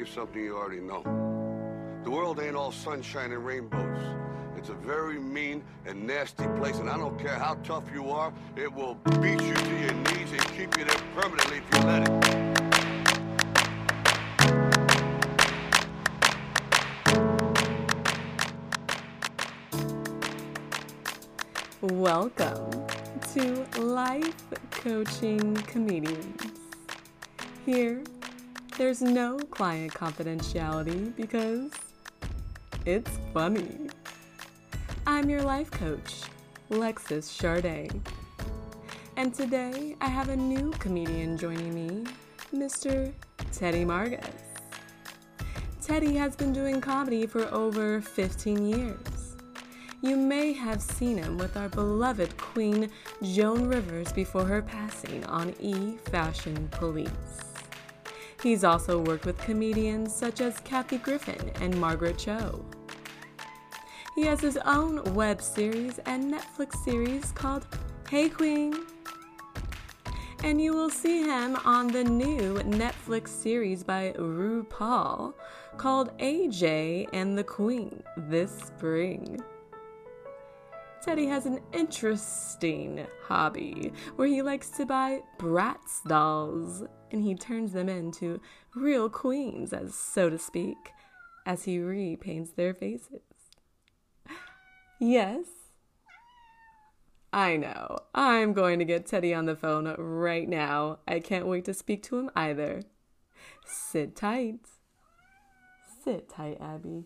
you something you already know. The world ain't all sunshine and rainbows. It's a very mean and nasty place, and I don't care how tough you are, it will beat you to your knees and keep you there permanently if you let it. Welcome to Life Coaching Comedians. Here, there's no client confidentiality because it's funny. I'm your life coach, Lexis Charday. And today I have a new comedian joining me, Mr. Teddy Margus. Teddy has been doing comedy for over 15 years. You may have seen him with our beloved Queen Joan Rivers before her passing on E Fashion Police. He's also worked with comedians such as Kathy Griffin and Margaret Cho. He has his own web series and Netflix series called Hey Queen. And you will see him on the new Netflix series by RuPaul called AJ and the Queen this spring. Teddy has an interesting hobby where he likes to buy Bratz dolls and he turns them into real queens, as so to speak, as he repaints their faces. Yes, I know. I'm going to get Teddy on the phone right now. I can't wait to speak to him either. Sit tight. Sit tight, Abby.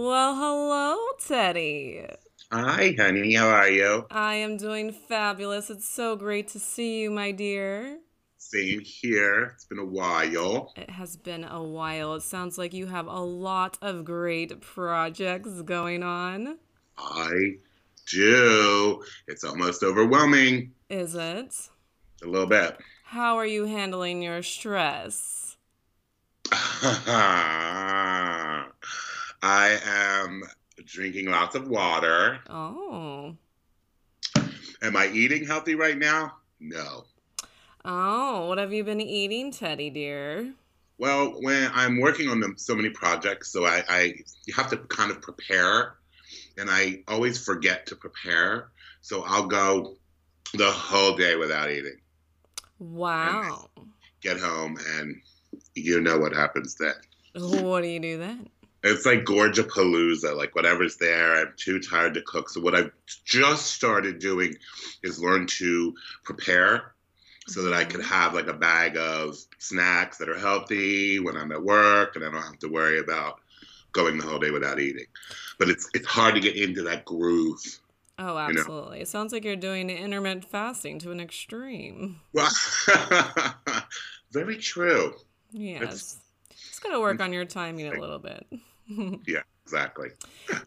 Well, hello, Teddy. Hi, honey. How are you? I am doing fabulous. It's so great to see you, my dear. Same here. It's been a while. It has been a while. It sounds like you have a lot of great projects going on. I do. It's almost overwhelming. Is it? A little bit. How are you handling your stress? I am drinking lots of water. Oh. Am I eating healthy right now? No. Oh, what have you been eating, Teddy dear? Well, when I'm working on them, so many projects, so I, I you have to kind of prepare, and I always forget to prepare. So I'll go the whole day without eating. Wow. Get home, and you know what happens then. What do you do then? It's like Gorgapalooza, like whatever's there. I'm too tired to cook. So what I've just started doing is learn to prepare so that I could mm-hmm. have like a bag of snacks that are healthy when I'm at work and I don't have to worry about going the whole day without eating. But it's it's hard to get into that groove. Oh, You know. absolutely. It sounds like you're doing intermittent fasting to an extreme. Well, very true. Yes. Just got to work on your timing a little bit. Yeah, exactly.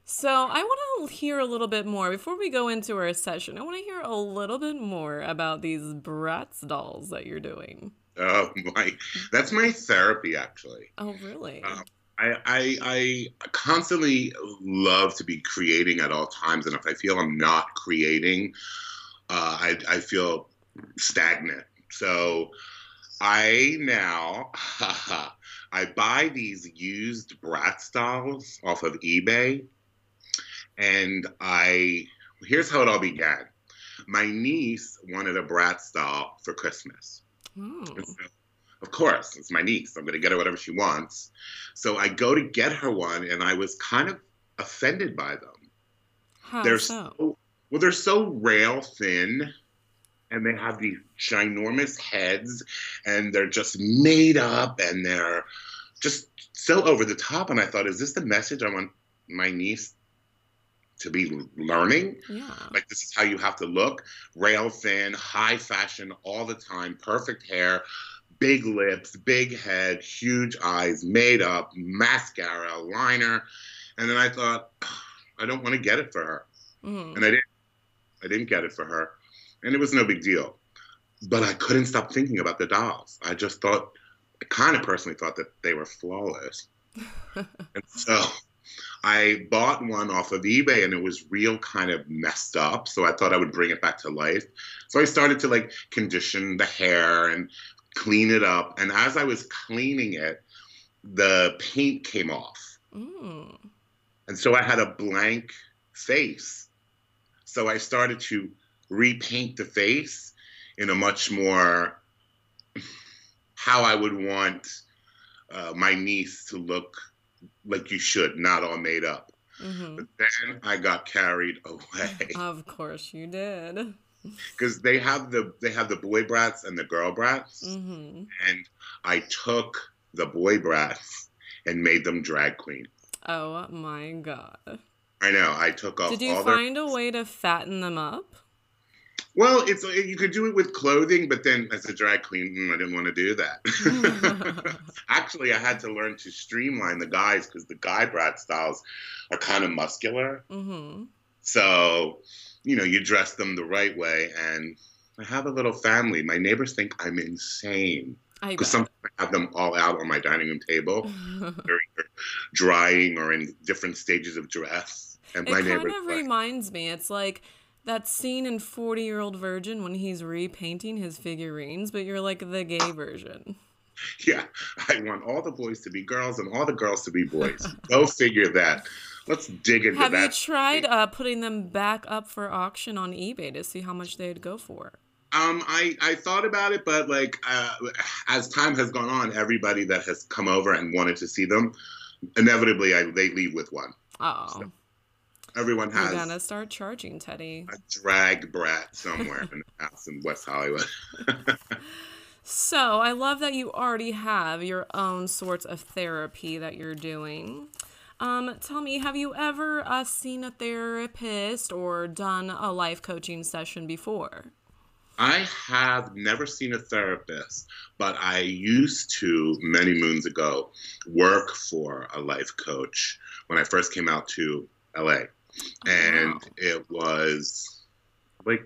So, I want to hear a little bit more before we go into our session. I want to hear a little bit more about these Bratz dolls that you're doing. Oh my, that's my therapy actually. Oh, really? Um, I, I I constantly love to be creating at all times, and if I feel I'm not creating, uh, I I feel stagnant. So I now I buy these used Bratz dolls off of eBay, and I here's how it all began. My niece wanted a Bratz doll for Christmas. oh. So, of course, it's my niece. I'm going to get her whatever she wants. So I go to get her one, and I was kind of offended by them. How they're so? so well, they're so rail thin, and they have these ginormous heads, and they're just made up, and they're just so over the top. And I thought, is this the message I want my niece to be learning? Yeah. Like this is how you have to look: rail thin, high fashion all the time, perfect hair, big lips, big head, huge eyes, made up, mascara, liner. And then I thought, I don't want to get it for her, Mhm. and I didn't. I didn't get it for her, and it was no big deal. But I couldn't stop thinking about the dolls. I just thought, I kind of personally thought that they were flawless. and so I bought one off of eBay and it was real kind of messed up. So I thought I would bring it back to life. So I started to like condition the hair and clean it up. And as I was cleaning it, the paint came off. Mm. And so I had a blank face. So I started to repaint the face in a much more how I would want uh, my niece to look like you should, not all made up. hmm But then I got carried away Of course you did. because they have the they have the boy brats and the girl brats, hmm and I took the boy brats and made them drag queen. Oh my god. I know. I took off Did you find their. a way to fatten them up? Well, it's you could do it with clothing, but then as a drag queen, mm, I didn't want to do that. Actually, I had to learn to streamline the guys because the guy brat styles are kind of muscular. hmm So, you know, you dress them the right way. And I have a little family. My neighbors think I'm insane because sometimes I have them all out on my dining room table, drying or in different stages of dress. And it my kind neighbors of like, reminds me. It's like that scene in 40 Year Old Virgin when he's repainting his figurines, but you're like the gay version. yeah, I want all the boys to be girls and all the girls to be boys. Go figure that. Let's dig into Have you tried uh, putting them back up for auction on eBay to see how much they'd go for? Um, I, I thought about it, but like uh, as time has gone on, everybody that has come over and wanted to see them, inevitably I, they leave with one. Oh, Everyone has gotta start charging, Teddy. a drag brat somewhere in the house in West Hollywood. So I love that you already have your own sorts of therapy that you're doing. Um, tell me, have you ever uh, seen a therapist or done a life coaching session before? I have never seen a therapist, but I used to many moons ago work for a life coach when I first came out to LA. And wow. it was like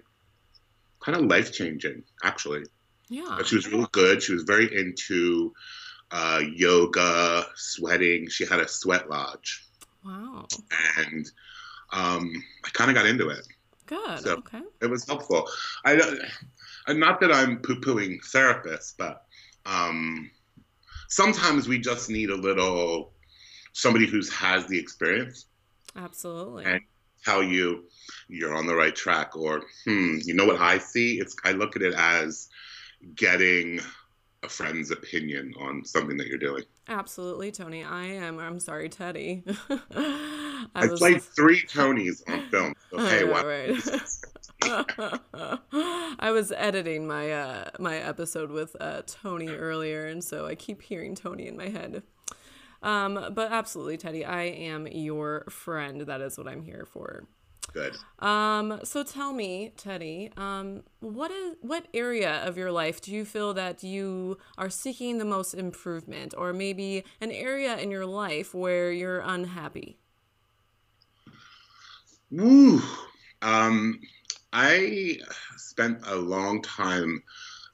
kind of life changing, actually. Yeah. But she was really good. She was very into uh, yoga, sweating. She had a sweat lodge. Wow. And um, I kind of got into it. Good. So- okay. it was helpful. I don't, and not that I'm poo-pooing therapists, but um, sometimes we just need a little somebody who's has the experience Absolutely. And- tell you you're on the right track, or hmm, you know what I see? It's I look at it as getting a friend's opinion on something that you're doing. Absolutely, Tony. I am. I'm sorry, Teddy. I, I, played three Tonys on film. So I hey, right. I was editing my uh, my episode with uh, Tony earlier, and so I keep hearing Tony in my head. Um, but absolutely, Teddy, I am your friend. That is what I'm here for. Good. Um, so tell me, Teddy, um, what is what area of your life do you feel that you are seeking the most improvement, or maybe an area in your life where you're unhappy? Woo. Um, I spent a long time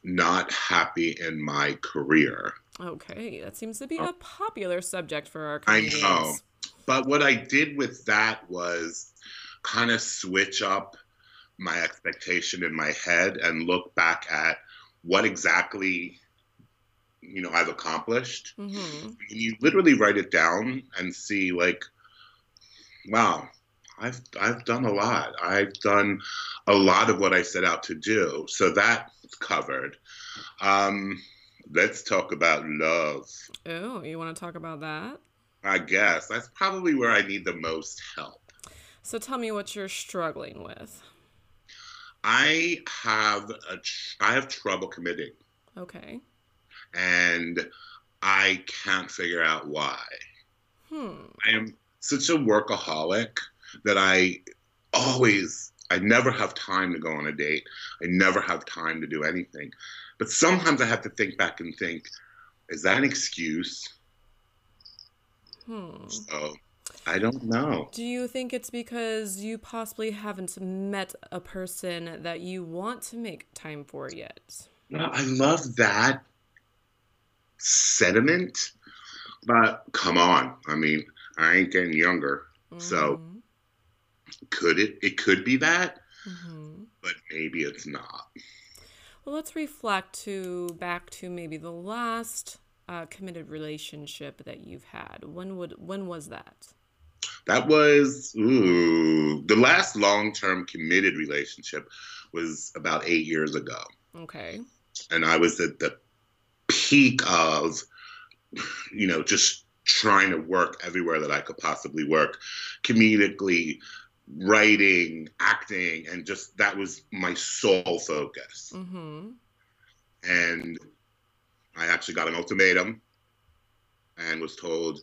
not happy in my career. Okay, that seems to be a popular subject for our I comedians. know. But what I did with that was kind of switch up my expectation in my head and look back at what exactly you know I've accomplished. Mm-hmm. You literally write it down and see like wow, I've I've done a lot. I've done a lot of what I set out to do. So that's covered. Um, let's talk about love. Oh, you want to talk about that? I guess that's probably where I need the most help. So tell me what you're struggling with. I have a tr- I have trouble committing, Okay. and I can't figure out why. Hmm. I am such a workaholic that I always I never have time to go on a date. I never have time to do anything. But sometimes I have to think back and think, is that an excuse? Hmm. So I don't know. Do you think it's because you possibly haven't met a person that you want to make time for yet? Well, I love that sentiment, but come on. I mean, I ain't getting younger. So Mhm. could it? It could be that, Mhm. but maybe it's not. Well, let's reflect to back to maybe the last uh, committed relationship that you've had. When would when was that? That was ooh, the last long-term committed relationship was about eight years ago, Okay. and I was at the peak of, you know, just trying to work everywhere that I could possibly work, comedically, writing, acting, and just that was my sole focus. Mm-hmm. and I actually got an ultimatum and was told,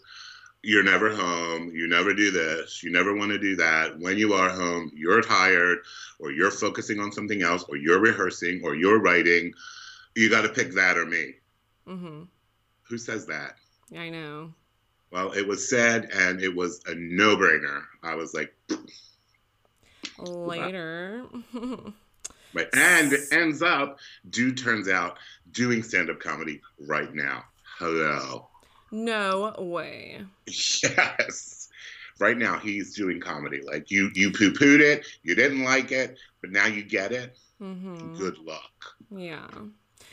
You're never home. You never do this. You never want to do that. When you are home, you're tired, or you're focusing on something else, or you're rehearsing, or you're writing. You got to pick that or me. Mm-hmm. Who says that? I know. Well, it was said, and it was a no brainer. I was like, Later. right. And it ends up, dude turns out doing stand up comedy right now. Hello. no way. Yes. Right now he's doing comedy. Like you you poo-pooed it, you didn't like it, but now you get it. Mm-hmm. Good luck. Yeah.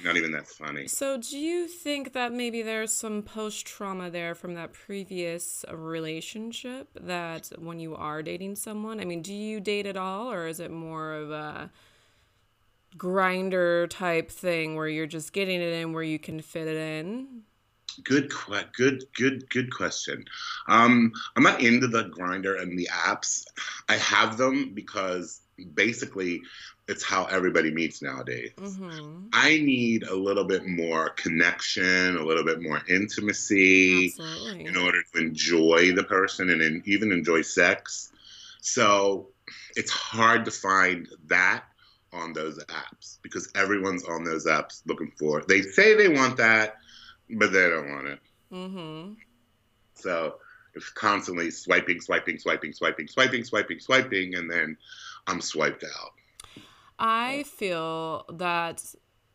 Not even that funny. So, do you think that maybe there's some post trauma there from that previous relationship that when you are dating someone? I mean, do you date at all, or is it more of a Grindr type thing where you're just getting it in where you can fit it in? Good good good good question. Um I'm not into the Grindr and the apps. I have them because basically it's how everybody meets nowadays. Mm-hmm. I need a little bit more connection, a little bit more intimacy. Absolutely. in order to enjoy the person and in, even enjoy sex. So it's hard to find that on those apps because everyone's on those apps looking for it. They say they want that, but they don't want it. Mm-hmm. So it's constantly swiping, swiping, swiping, swiping, swiping, swiping, swiping, and then I'm swiped out. I feel that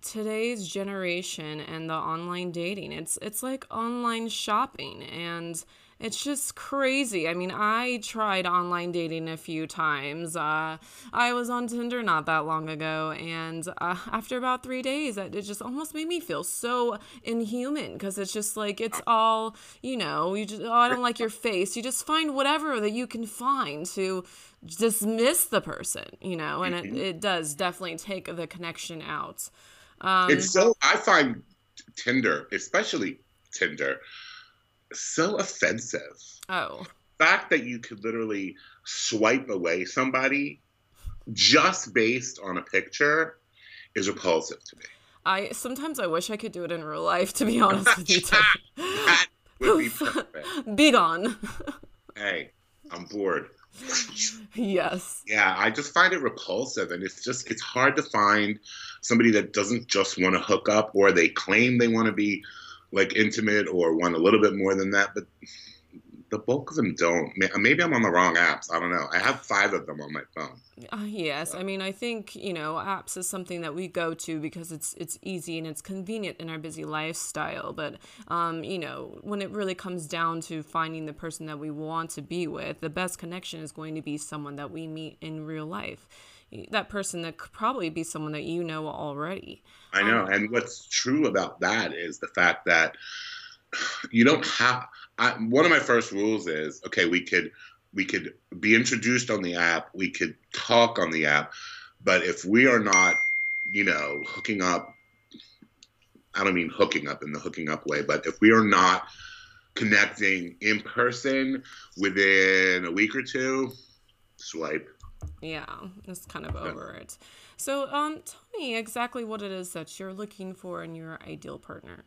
today's generation and the online dating, it's it's like online shopping and it's just crazy. I mean, I tried online dating a few times. Uh, I was on Tinder not that long ago, and uh, after about three days, it it just almost made me feel so inhuman because it's just like it's all you know. You just oh, I don't like your face. You just find whatever that you can find to dismiss the person, you know, and it, it does definitely take the connection out. Um, It's so I find Tinder, especially Tinder, so offensive. oh, fact that you could literally swipe away somebody just based on a picture is repulsive to me. I sometimes I wish I could do it in real life. To be honest with you, That would be perfect. Big on. Hey, I'm bored. yes. Yeah, I just find it repulsive, and it's just it's hard to find somebody that doesn't just want to hook up, or they claim they want to be like intimate, or want a little bit more than that, but the bulk of them don't. Maybe I'm on the wrong apps. I don't know. I have five of them on my phone. Uh, yes, I mean I think you know apps is something that we go to because it's it's easy and it's convenient in our busy lifestyle. But um, you know when it really comes down to finding the person that we want to be with, the best connection is going to be someone that we meet in real life. That person that could probably be someone that you know already. I know. Um, and what's true about that is the fact that you don't have. I, one of my first rules is okay. We could we could be introduced on the app. We could talk on the app, but if we are not, you know, hooking up. I don't mean hooking up in the hooking up way, but if we are not connecting in person within a week or two, swipe. Yeah, it's kind of over it. So, um, tell me exactly what it is that you're looking for in your ideal partner.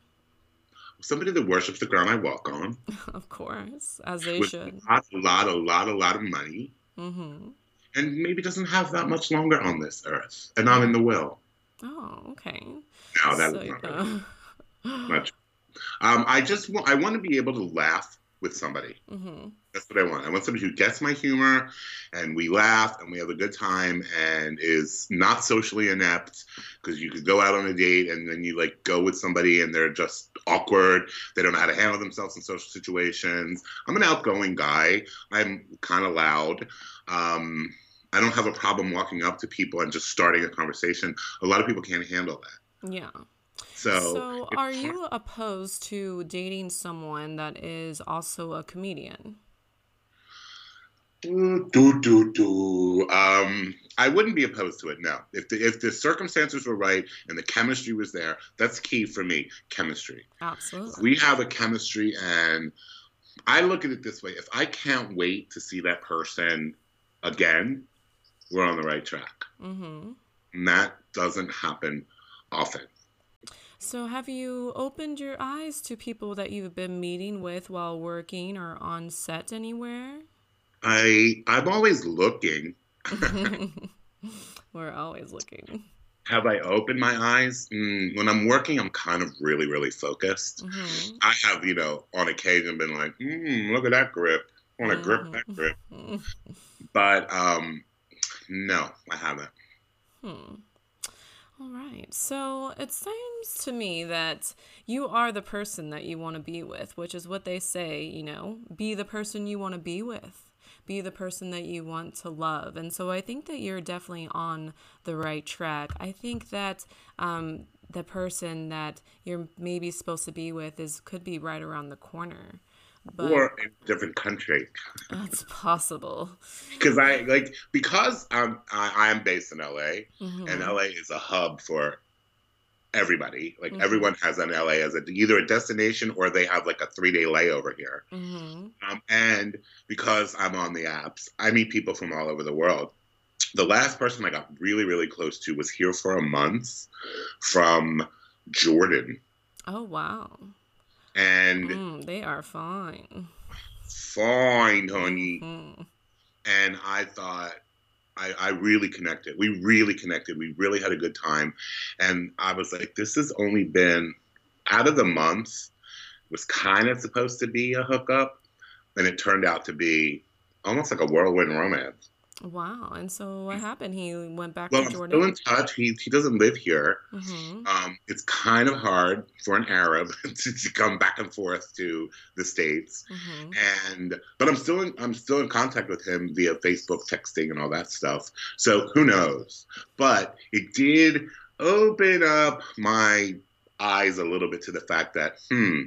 Somebody that worships the ground I walk on, Of course, as they with should. a lot, a lot, a lot, a lot of money. Mm-hmm. and maybe doesn't have that much longer on this earth, and I'm in the will. Oh, okay. No, that's So, not uh, much. Um, I just want, I want to be able to laugh with somebody. mm-hmm. That's what I want. I want somebody who gets my humor, and we laugh and we have a good time, and is not socially inept. Because you could go out on a date and then you like go with somebody and they're just awkward. They don't know how to handle themselves in social situations. I'm an outgoing guy. I'm kind of loud. Um, I don't have a problem walking up to people and just starting a conversation. A lot of people can't handle that. Yeah. So, So, are you opposed to dating someone that is also a comedian? do do do. Um, I wouldn't be opposed to it. No, if the if the circumstances were right and the chemistry was there, that's key for me. Chemistry. Absolutely. We have a chemistry, and I look at it this way: if I can't wait to see that person again, we're on the right track. mm-hmm. And that doesn't happen often. So, have you opened your eyes to people that you've been meeting with while working or on set anywhere? I I'm always looking. We're always looking. Have I opened my eyes? Mm, when I'm working, I'm kind of really, really focused. hmm I have, you know, on occasion been like, mm, look at that grip. I want to grip that grip. But um, no, I haven't. Hmm. All right. So it seems to me that you are the person that you want to be with, which is what they say, you know, be the person you want to be with, be the person that you want to love. And so I think that you're definitely on the right track. I think that um, the person that you're maybe supposed to be with is could be right around the corner. But Or in a different country. That's possible. Because I like because I'm I, I'm based in LA Mhm. and LA is a hub for everybody. Like Mhm. everyone has an LA as a either a destination or they have like a three day layover here. Mhm. Um, and because I'm on the apps, I meet people from all over the world. The last person I got really, really close to was here for a month from Jordan. Oh, wow. And Mm, they are fine. fine, honey. Mm. And I thought, I, I really connected. We really connected. We really had a good time. And I was like, this has only been out of the month, was kind of supposed to be a hookup. And it turned out to be almost like a whirlwind romance. Wow. And so what happened? He went back Well, to I'm Jordan. still in touch. He, he doesn't live here. hmm Um, it's kind of hard for an Arab to, to come back and forth to the states. hmm And but I'm still in, I'm still in contact with him via Facebook, texting, and all that stuff. So who knows? But it did open up my eyes a little bit to the fact that hmm,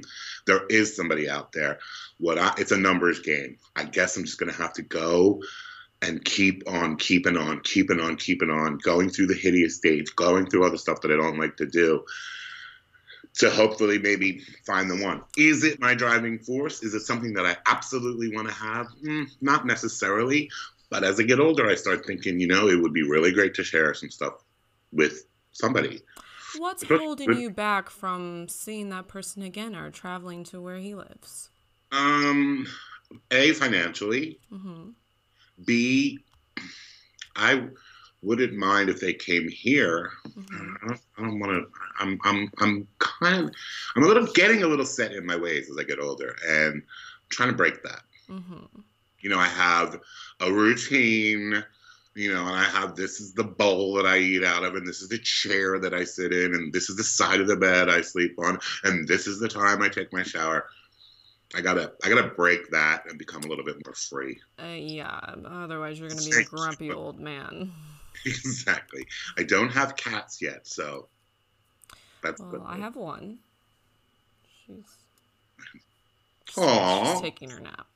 there is somebody out there. What I, it's a numbers game. I guess I'm just gonna have to go and keep on keeping on, keeping on, keeping on, going through the hideous stage, going through other stuff that I don't like to do. To hopefully maybe find the one. Is it my driving force? Is it something that I absolutely want to have? Mm, not necessarily. But as I get older, I start thinking, you know, it would be really great to share some stuff with somebody. What's holding you back from seeing that person again or traveling to where he lives? Um, A, financially. hmm B, I wouldn't mind if they came here. hmm I don't, don't want to. I'm, I'm, I'm kind of, I'm a little getting a little set in my ways as I get older, and I'm trying to break that. hmm You know, I have a routine. You know, and I have this is the bowl that I eat out of, and this is the chair that I sit in, and this is the side of the bed I sleep on, and this is the time I take my shower. I gotta, I gotta break that and become a little bit more free. Uh, yeah. Otherwise, you're to be a grumpy old man. exactly. I don't have cats yet, so that's. Well, I have one. She's, she's, Aw. she's taking her nap.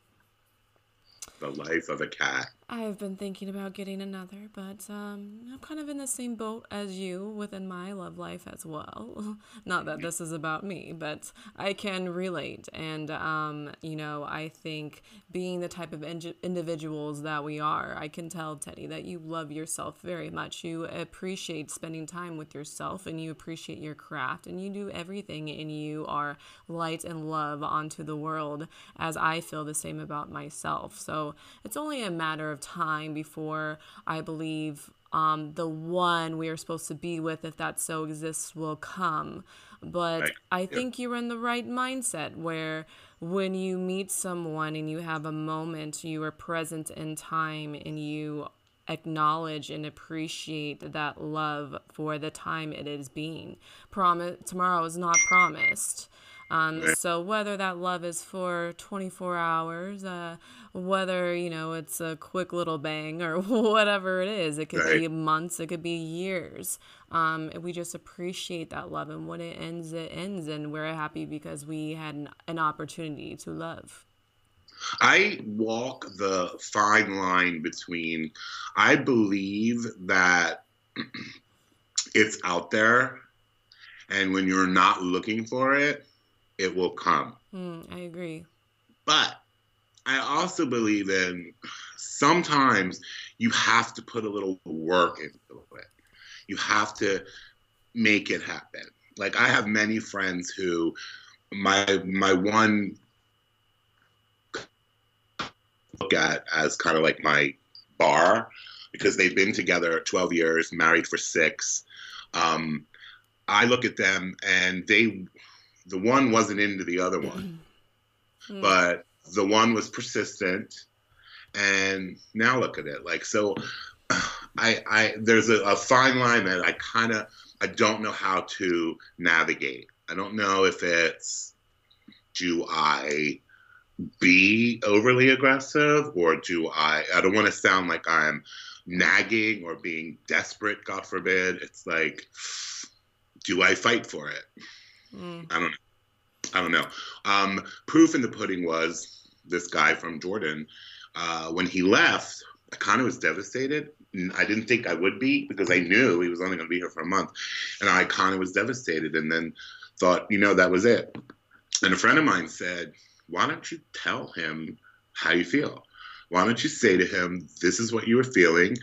the life of a cat. I've been thinking about getting another, but um, I'm kind of in the same boat as you within my love life as well. Not that this is about me, but I can relate. And, um, you know, I think being the type of indi- individuals that we are, I can tell, Teddy, that you love yourself very much. You appreciate spending time with yourself and you appreciate your craft and you do everything and you are light and love onto the world as I feel the same about myself. So it's only a matter of time before I believe um, the one we are supposed to be with, if that so exists, will come. But Right. I think you're in the right mindset where when you meet someone and you have a moment, you are present in time and you acknowledge and appreciate that love for the time it is being. Promise tomorrow is not promised. Um, so whether that love is for 24 hours, uh, whether you know it's a quick little bang or whatever it is, it could be months, it could be years. Um, we just appreciate that love, and when it ends, it ends, and we're happy because we had an, an opportunity to love. I walk the fine line between I believe that it's out there and when you're not looking for it, it will come. Mm, I agree. But I also believe in sometimes you have to put a little work into it. You have to make it happen. Like I have many friends who my my one look at as kind of like my bar because they've been together 12 years, married for 6. Um I look at them and they the one wasn't into the other one. Mm. but the one was persistent and now look at it. Like so i i there's a, a fine line that i kind of i don't know how to navigate. I don't know if it's do i be overly aggressive or do i i don't want to sound like i'm nagging or being desperate god forbid. It's like do i fight for it Mm. I don't know. I don't know. Um, proof in the pudding was this guy from Jordan. Uh, when he left, I kind of was devastated. I didn't think I would be because I knew he was only going to be here for a month, and I kind of was devastated. And then thought, you know, that was it. And a friend of mine said, "Why don't you tell him how you feel? Why don't you say to him, this is what you were feeling?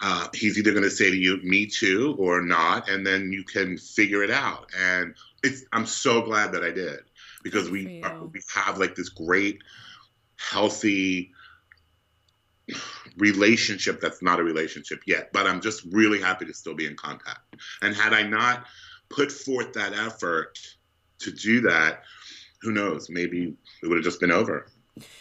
Uh, he's either going to say to you, me too, or not, and then you can figure it out. And it's, I'm so glad that I did because we are, we have like this great, healthy relationship that's not a relationship yet. But I'm just really happy to still be in contact. And had I not put forth that effort to do that, who knows? Maybe it would have just been over.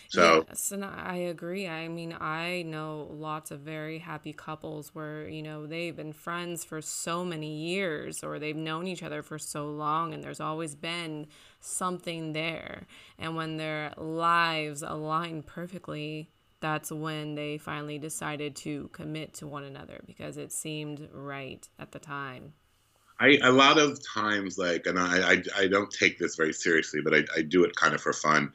So Yes, and I agree. I mean, I know lots of very happy couples where, you know, they've been friends for so many years or they've known each other for so long and there's always been something there. And when their lives align perfectly, that's when they finally decided to commit to one another because it seemed right at the time. I a lot of times like, and I I, I don't take this very seriously, but I, I do it kind of for fun.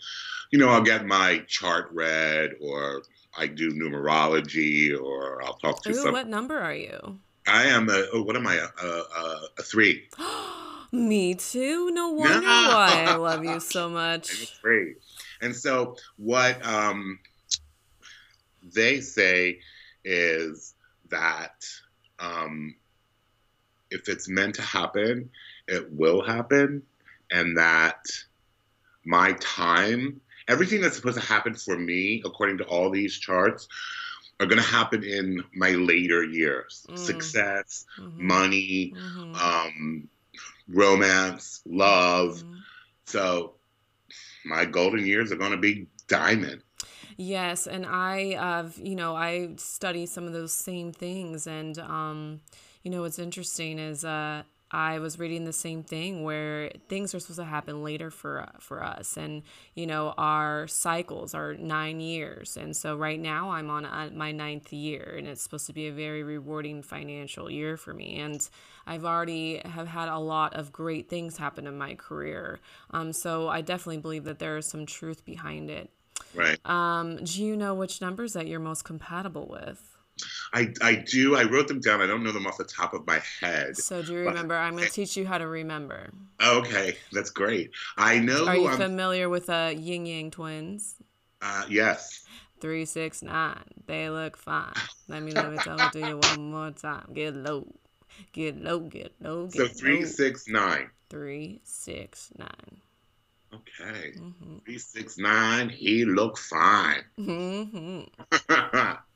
You know, I'll get my chart read, or I do numerology, or I'll talk to Ooh, some. what number are you? I am a oh, what am I a a, a, a three. Me too. No wonder why I love you so I'm much. three. And so what um, they say is that um, if it's meant to happen, it will happen, and that my time, everything that's supposed to happen for me, according to all these charts, are going to happen in my later years. Mm. Success, Mhm, money, mhm, um, romance, love. mhm. So my golden years are going to be diamond. Yes, and I have, you know, I study some of those same things, and um, you know, what's interesting is uh, I was reading the same thing where things are supposed to happen later for uh, for us, and you know, our cycles are nine years, and so right now I'm on uh, my ninth year, and it's supposed to be a very rewarding financial year for me, and I've already have had a lot of great things happen in my career, um, so I definitely believe that there is some truth behind it. Right. Um, do you know which numbers that you're most compatible with? I, I do. I wrote them down. I don't know them off the top of my head. So do you remember? I'm going to teach you how to remember. Okay, that's great. I know Are you I'm. familiar with uh, Ying Yang twins? uh, yes. Three, six, nine. They look fine. Let me let me tell it to you one more time. Get low, get low, get low, get So low. three, six, nine. Three, six, nine. Okay. Mhm. Three, six, nine. He look fine. Mhm.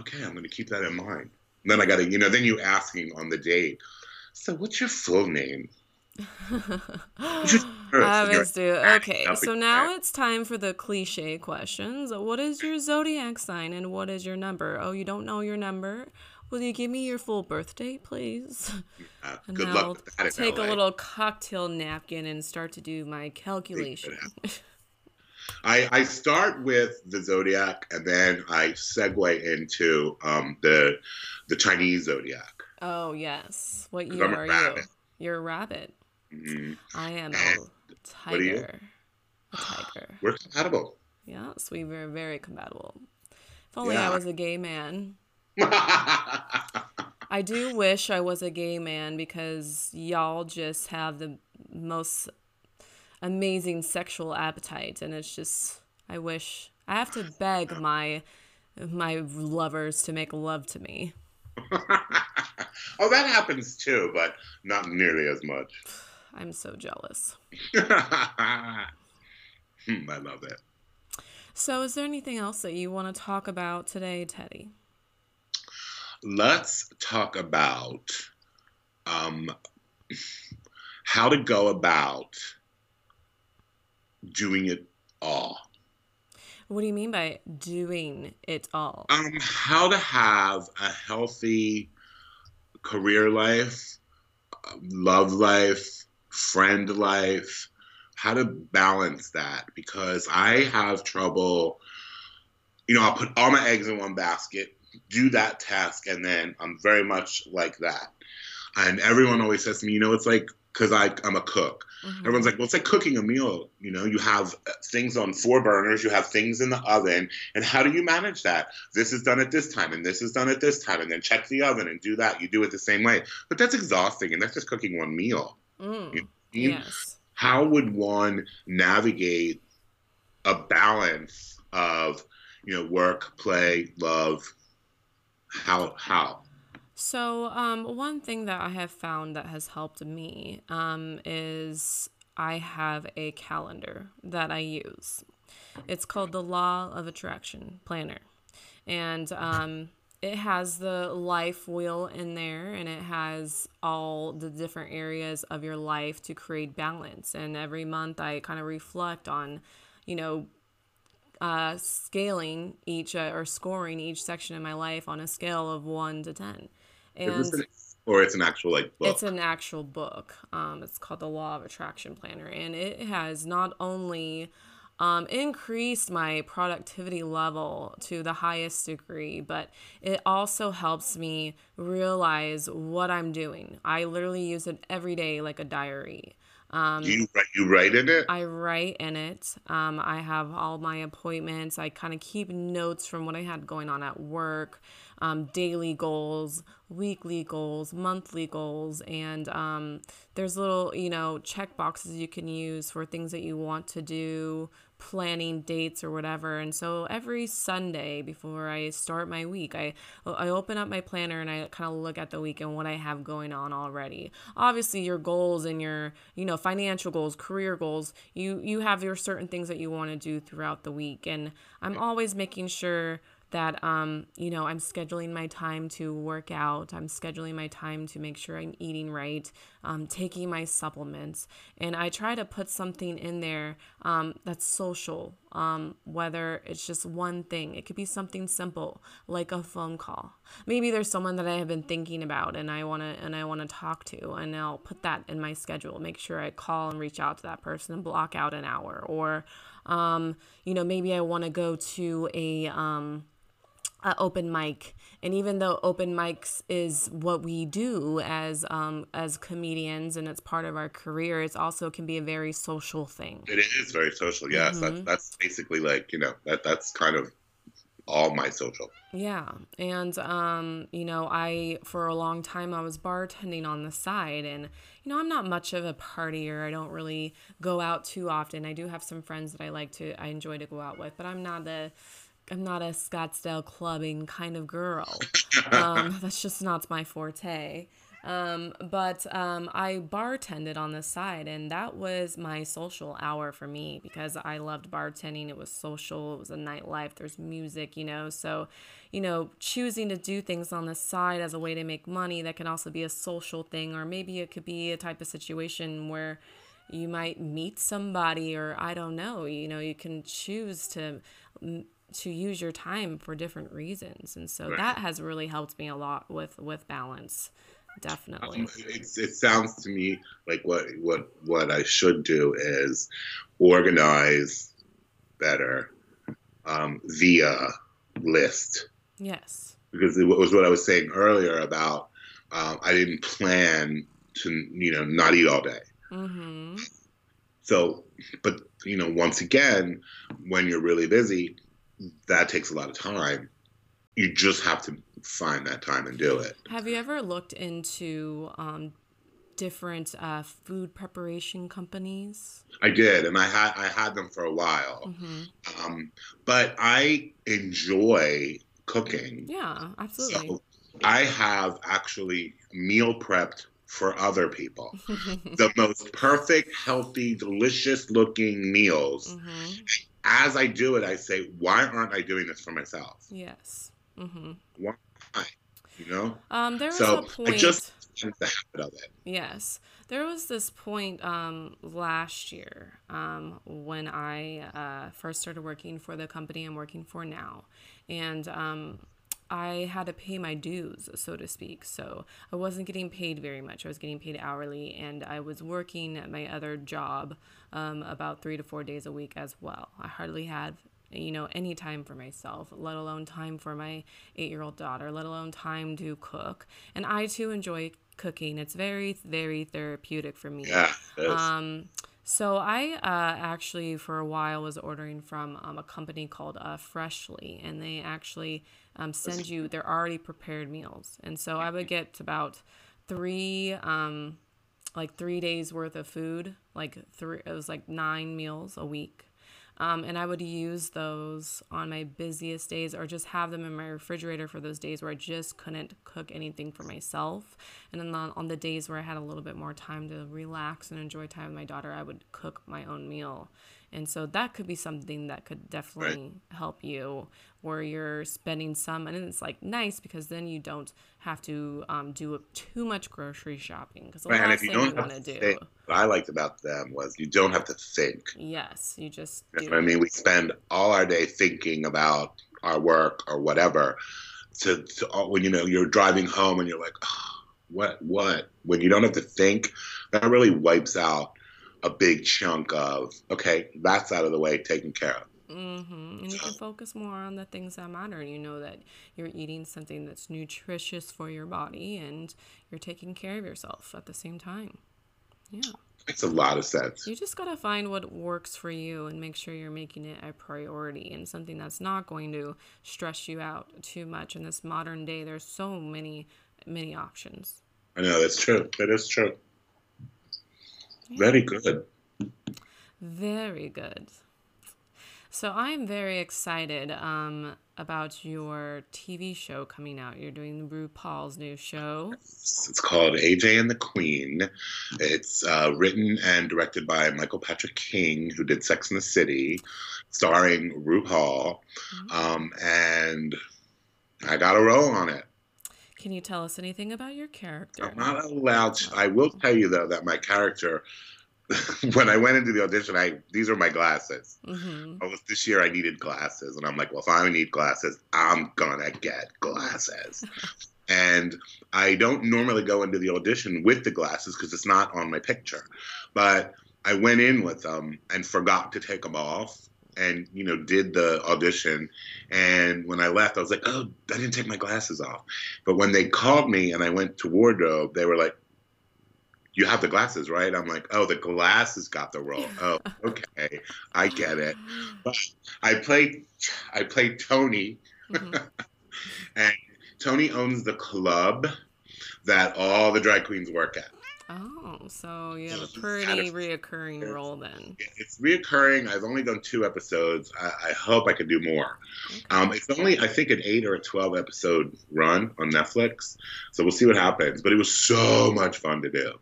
okay, I'm going to keep that in mind. Then I got to, you know, then you asking on the date. So what's your full name? Just first, I and you're missed you. like, Okay, so now it's time for the cliche questions. What is your zodiac sign and what is your number? Oh, you don't know your number? Will you give me your full birthday, please? Uh, And good I'll luck in take a little cocktail napkin and start to do my calculation. I, I start with the zodiac and then I segue into um, the the Chinese zodiac. oh yes. what year are you? rabbit. You're a rabbit. Mhm. I am And a what are you? tiger. A tiger. We're compatible. Yes, we were very compatible. If only I was a gay man. I do wish I was a gay man because y'all just have the most amazing sexual appetite and it's just I wish I have to beg my my lovers to make love to me. oh, that happens too, but not nearly as much. I'm so jealous. Hmm, I love it. So is there anything else that you want to talk about today, Teddy? Let's talk about um, how to go about doing it all. What do you mean by doing it all? Um, how to have a healthy career life, love life, friend life, how to balance that because I have trouble. You know, I'll put all my eggs in one basket, do that task, and then I'm very much like that. And everyone always says to me, you know, it's like because I'm a cook. Mhm. Everyone's like, well, it's like cooking a meal. You know, you have things on four burners, you have things in the oven, and how do you manage that? This is done at this time, and this is done at this time, and then check the oven and do that. You do it the same way, but that's exhausting, and that's just cooking one meal. Mm, You- yes. How would one navigate a balance of, you know, work, play, love? How how? So, um, one thing that I have found that has helped me um, is I have a calendar that I use. It's called the Law of Attraction Planner. And um, it has the life wheel in there and it has all the different areas of your life to create balance. And every month I kind of reflect on, you know, uh, scaling each uh, or scoring each section of my life on a scale of one to 10. And an, or it's an actual like book? it's an actual book. Um, it's called the Law of Attraction Planner, and it has not only um, increased my productivity level to the highest degree, but it also helps me realize what I'm doing. I literally use it every day like a diary. Um, Do you write you write in it? I write in it. Um, I have all my appointments. I kind of keep notes from what I had going on at work, um, daily goals, weekly goals, monthly goals, and um, there's little, you know, check boxes you can use for things that you want to do, planning dates or whatever. And so every Sunday before I start my week, I I open up my planner and I kind of look at the week and what I have going on already. Obviously, your goals and your you know financial goals, career goals, you you have your certain things that you want to do throughout the week, and I'm always making sure that um you know I'm scheduling my time to work out. I'm scheduling my time to make sure I'm eating right, um, taking my supplements, and I try to put something in there um, that's social. Um, whether it's just one thing, it could be something simple like a phone call. Maybe there's someone that I have been thinking about and I wanna and I wanna talk to, and I'll put that in my schedule. Make sure I call and reach out to that person and block out an hour. Or, um, you know, maybe I want to go to a a open mic and even though open mics is what we do as um as comedians and it's part of our career it's also can be a very social thing It is very social. Yes, that's Mhm. that's basically like you know that that's kind of all my social. yeah and um you know i for a long time i was bartending on the side and you know i'm not much of a partier i don't really go out too often i do have some friends that i like to i enjoy to go out with but i'm not a I'm not a Scottsdale clubbing kind of girl. Um, that's just not my forte. Um, but um, I bartended on the side, and that was my social hour for me because I loved bartending. It was social, it was a nightlife, there's music, you know. So, you know, choosing to do things on the side as a way to make money that can also be a social thing, or maybe it could be a type of situation where you might meet somebody, or I don't know, you know, you can choose to. To use your time for different reasons. And so Right. that has really helped me a lot with with balance definitely. Um, it sounds to me like what what what I should do is organize better um, via list. Yes. Because it was what I was saying earlier about um, I didn't plan to you know not eat all day. mm-hmm. So, but you know, once again, when you're really busy, that takes a lot of time. You just have to find that time and do it. have you ever looked into um different uh food preparation companies I did, and I had I had them for a while. mm-hmm. Um, but I enjoy cooking. yeah absolutely So I have actually meal prepped for other people. the most perfect, healthy, delicious looking meals. hmm As I do it, I say, why aren't I doing this for myself? yes hmm Why? You know? um there was So a point I just the habit of it. Yes. There was this point um, last year um, when I uh, first started working for the company I'm working for now. And um, I had to pay my dues, so to speak. So I wasn't getting paid very much. I was getting paid hourly, and I was working at my other job um, about three to four days a week as well. I hardly had you know any time for myself let alone time for my eight year old daughter let alone time to cook and i too enjoy cooking it's very very therapeutic for me Yeah. it is. um, so I uh, actually for a while was ordering from um, a company called uh, Freshly, and they actually um, send you they're already prepared meals, and so I would get about three um, like three days worth of food, like three it was like nine meals a week. Um, and I would use those on my busiest days or just have them in my refrigerator for those days where I just couldn't cook anything for myself. And then on, on the days where I had a little bit more time to relax and enjoy time with my daughter, I would cook my own meal. And so that could be something that could definitely help you where you're spending some, and it's like nice because then you don't have to um, do too much grocery shopping because the Right, last you thing you don't want to do. think, what I liked about them was you don't have to think. Yes, you just You I mean, we spend all our day thinking about our work or whatever. To, to all- when you know you're driving home and you're like, oh, what, what? When you don't have to think, that really wipes out a big chunk of okay, that's out of the way, taken care of. hmm And you can focus more on the things that matter. You know that you're eating something that's nutritious for your body and you're taking care of yourself at the same time. Yeah. It's a lot of sense. You just got to find what works for you and make sure you're making it a priority and something that's not going to stress you out too much. In this modern day, there's so many, many options. I know that's true. That is true. Very good. Very good. So I'm very excited um, about your TV show coming out. You're doing RuPaul's new show. It's called AJ and the Queen. It's uh, written and directed by Michael Patrick King, who did Sex in the City, starring RuPaul. Um, and I got a role on it. Can you tell us anything about your character? I'm not allowed. To, I will tell you though that my character, when I went into the audition, I these are my glasses. hmm I was this year I needed glasses, and I'm like, well, if I need glasses, I'm gonna get glasses. and I don't normally go into the audition with the glasses because it's not on my picture, but I went in with them and forgot to take them off. And you know, did the audition, and when I left, I was like, "Oh, I didn't take my glasses off." But when they called me and I went to wardrobe, they were like, "You have the glasses, right?" I'm like, "Oh, the glasses got the role." Oh, okay, I get it. but I played I played Tony, Mhm. and Tony owns the club that all the drag queens work at. Oh, so you have a pretty kind of- reoccurring role then. It's reoccurring. I've only done two episodes. I, I hope I could do more. Um, it's only I think an eight or a twelve episode run on Netflix, so we'll see what happens. But it was so much fun to do.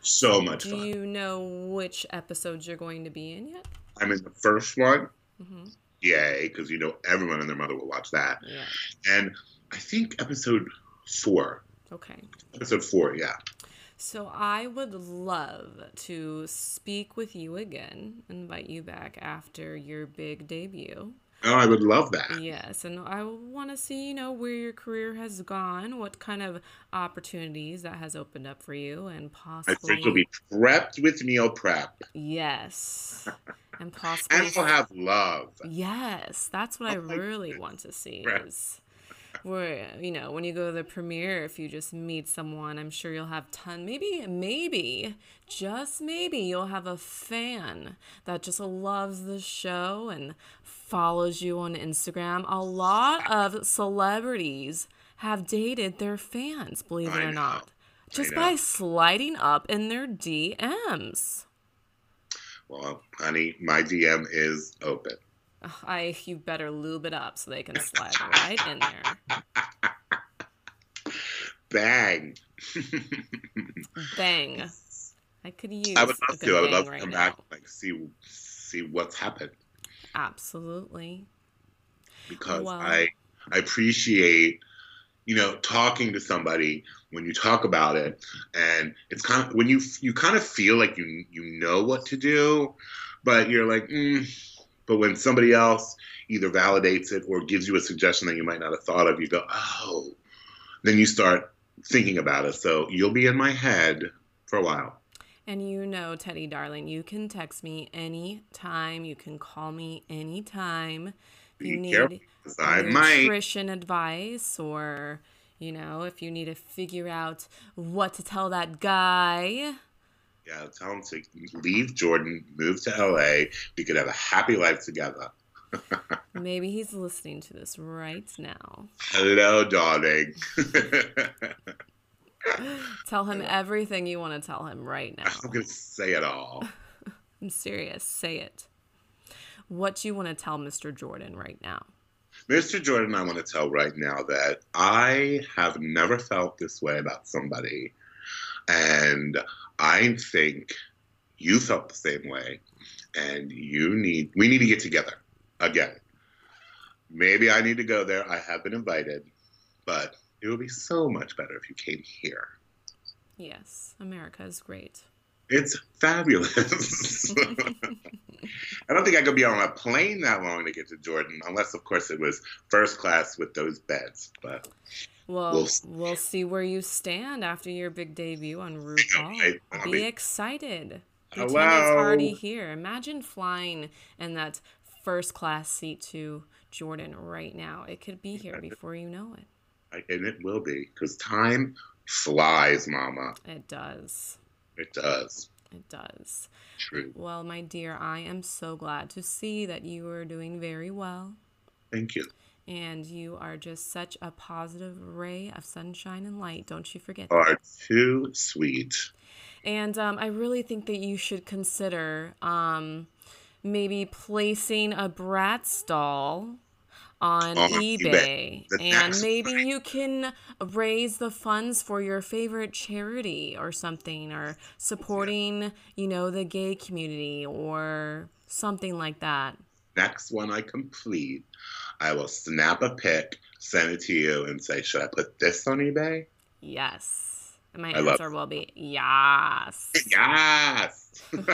So much Do fun. Do you know which episodes you're going to be in yet? I'm in the first one. hmm Yay, because you know everyone and their mother will watch that. Yeah. And I think episode four. Okay. Episode four, yeah. So I would love to speak with you again, invite you back after your big debut. Oh, I would love that. Yes, and I want to see, you know, where your career has gone, what kind of opportunities that has opened up for you, and possibly. I think you'll be prepped with meal prep. Yes, and possibly. And we'll have love. Yes, that's what I Oh my really want to see Right. is where you know when you go to the premiere, if you just meet someone, I'm sure you'll have ton. Maybe, maybe, just maybe, you'll have a fan that just loves the show and follows you on Instagram. A lot of celebrities have dated their fans, believe it I or know. not, just by sliding up in their DMs. Well, honey, my DM is open. I you better lube it up so they can slide right in there. Bang. Bang. I could use I would love to. I would love to come now. back and like see see what's happened Absolutely. because Wow. I I appreciate you know talking to somebody when you talk about it and it's kind of when you you kind of feel like you you know what to do but you're like mm. But when somebody else either validates it or gives you a suggestion that you might not have thought of you go oh then you start thinking about it so you'll be in my head for a while And you know, Teddy darling, you can text me anytime. You can call me anytime. If you need careful, I might nutrition advice or you know, if you need to figure out what to tell that guy. Yeah, tell him to leave Jordan, move to LA. We could have a happy life together. Maybe he's listening to this right now. Hello, darling. Tell him everything you want to tell him right now. I'm gonna say it all. I'm serious. Say it. What do you want to tell Mr. Jordan right now? Mr. Jordan, I want to tell right now that I have never felt this way about somebody. And I think you felt the same way. And you need, we need to get together again. Maybe I need to go there. I have been invited, but it would be so much better if you came here. Yes, America is great. It's fabulous. I don't think I could be on a plane that long to get to Jordan, unless, of course, it was first class with those beds. But Well, We'll we'll, see where you stand after your big debut on RuPaul. I'll Be excited. Hello. attendant's already here. Imagine flying in that first class seat to Jordan right now. It could be here before you know it. And it will be because time flies, Mama. It does. It does. It does. True. Well, my dear, I am so glad to see that you are doing very well. Thank you. And you are just such a positive ray of sunshine and light. Don't you forget You that. Are too sweet. And um, I really think that you should consider um, maybe placing a brat stall on oh, On eBay. eBay. And maybe you can raise the funds for your favorite charity or something, or supporting, you know, the gay community or something like that. Next one I complete, I will snap a pic, send it to you, and say, "Should I put this on eBay?" Yes. And my I answer will be yes. Yes.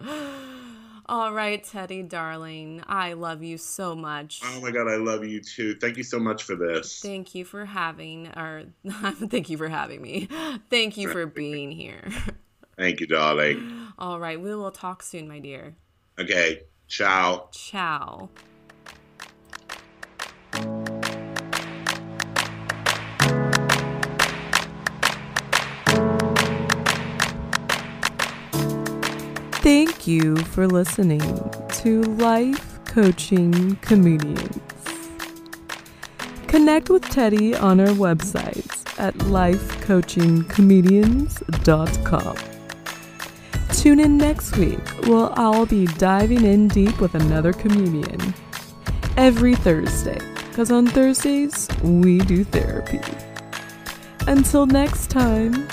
All right, Teddy, darling. I love you so much. oh my God, I love you too. Thank you so much for this. Thank you for having, or thank you for having me. Thank you for being here. Thank you, darling. All right, we will talk soon, my dear. Okay. Ciao. Ciao. Thank you for listening to Life Coaching Comedians. Connect with Teddy on our website at lifecoachingcomedians.com. Tune in next week where I'll be diving in deep with another comedian every Thursday, because on Thursdays we do therapy. Until next time,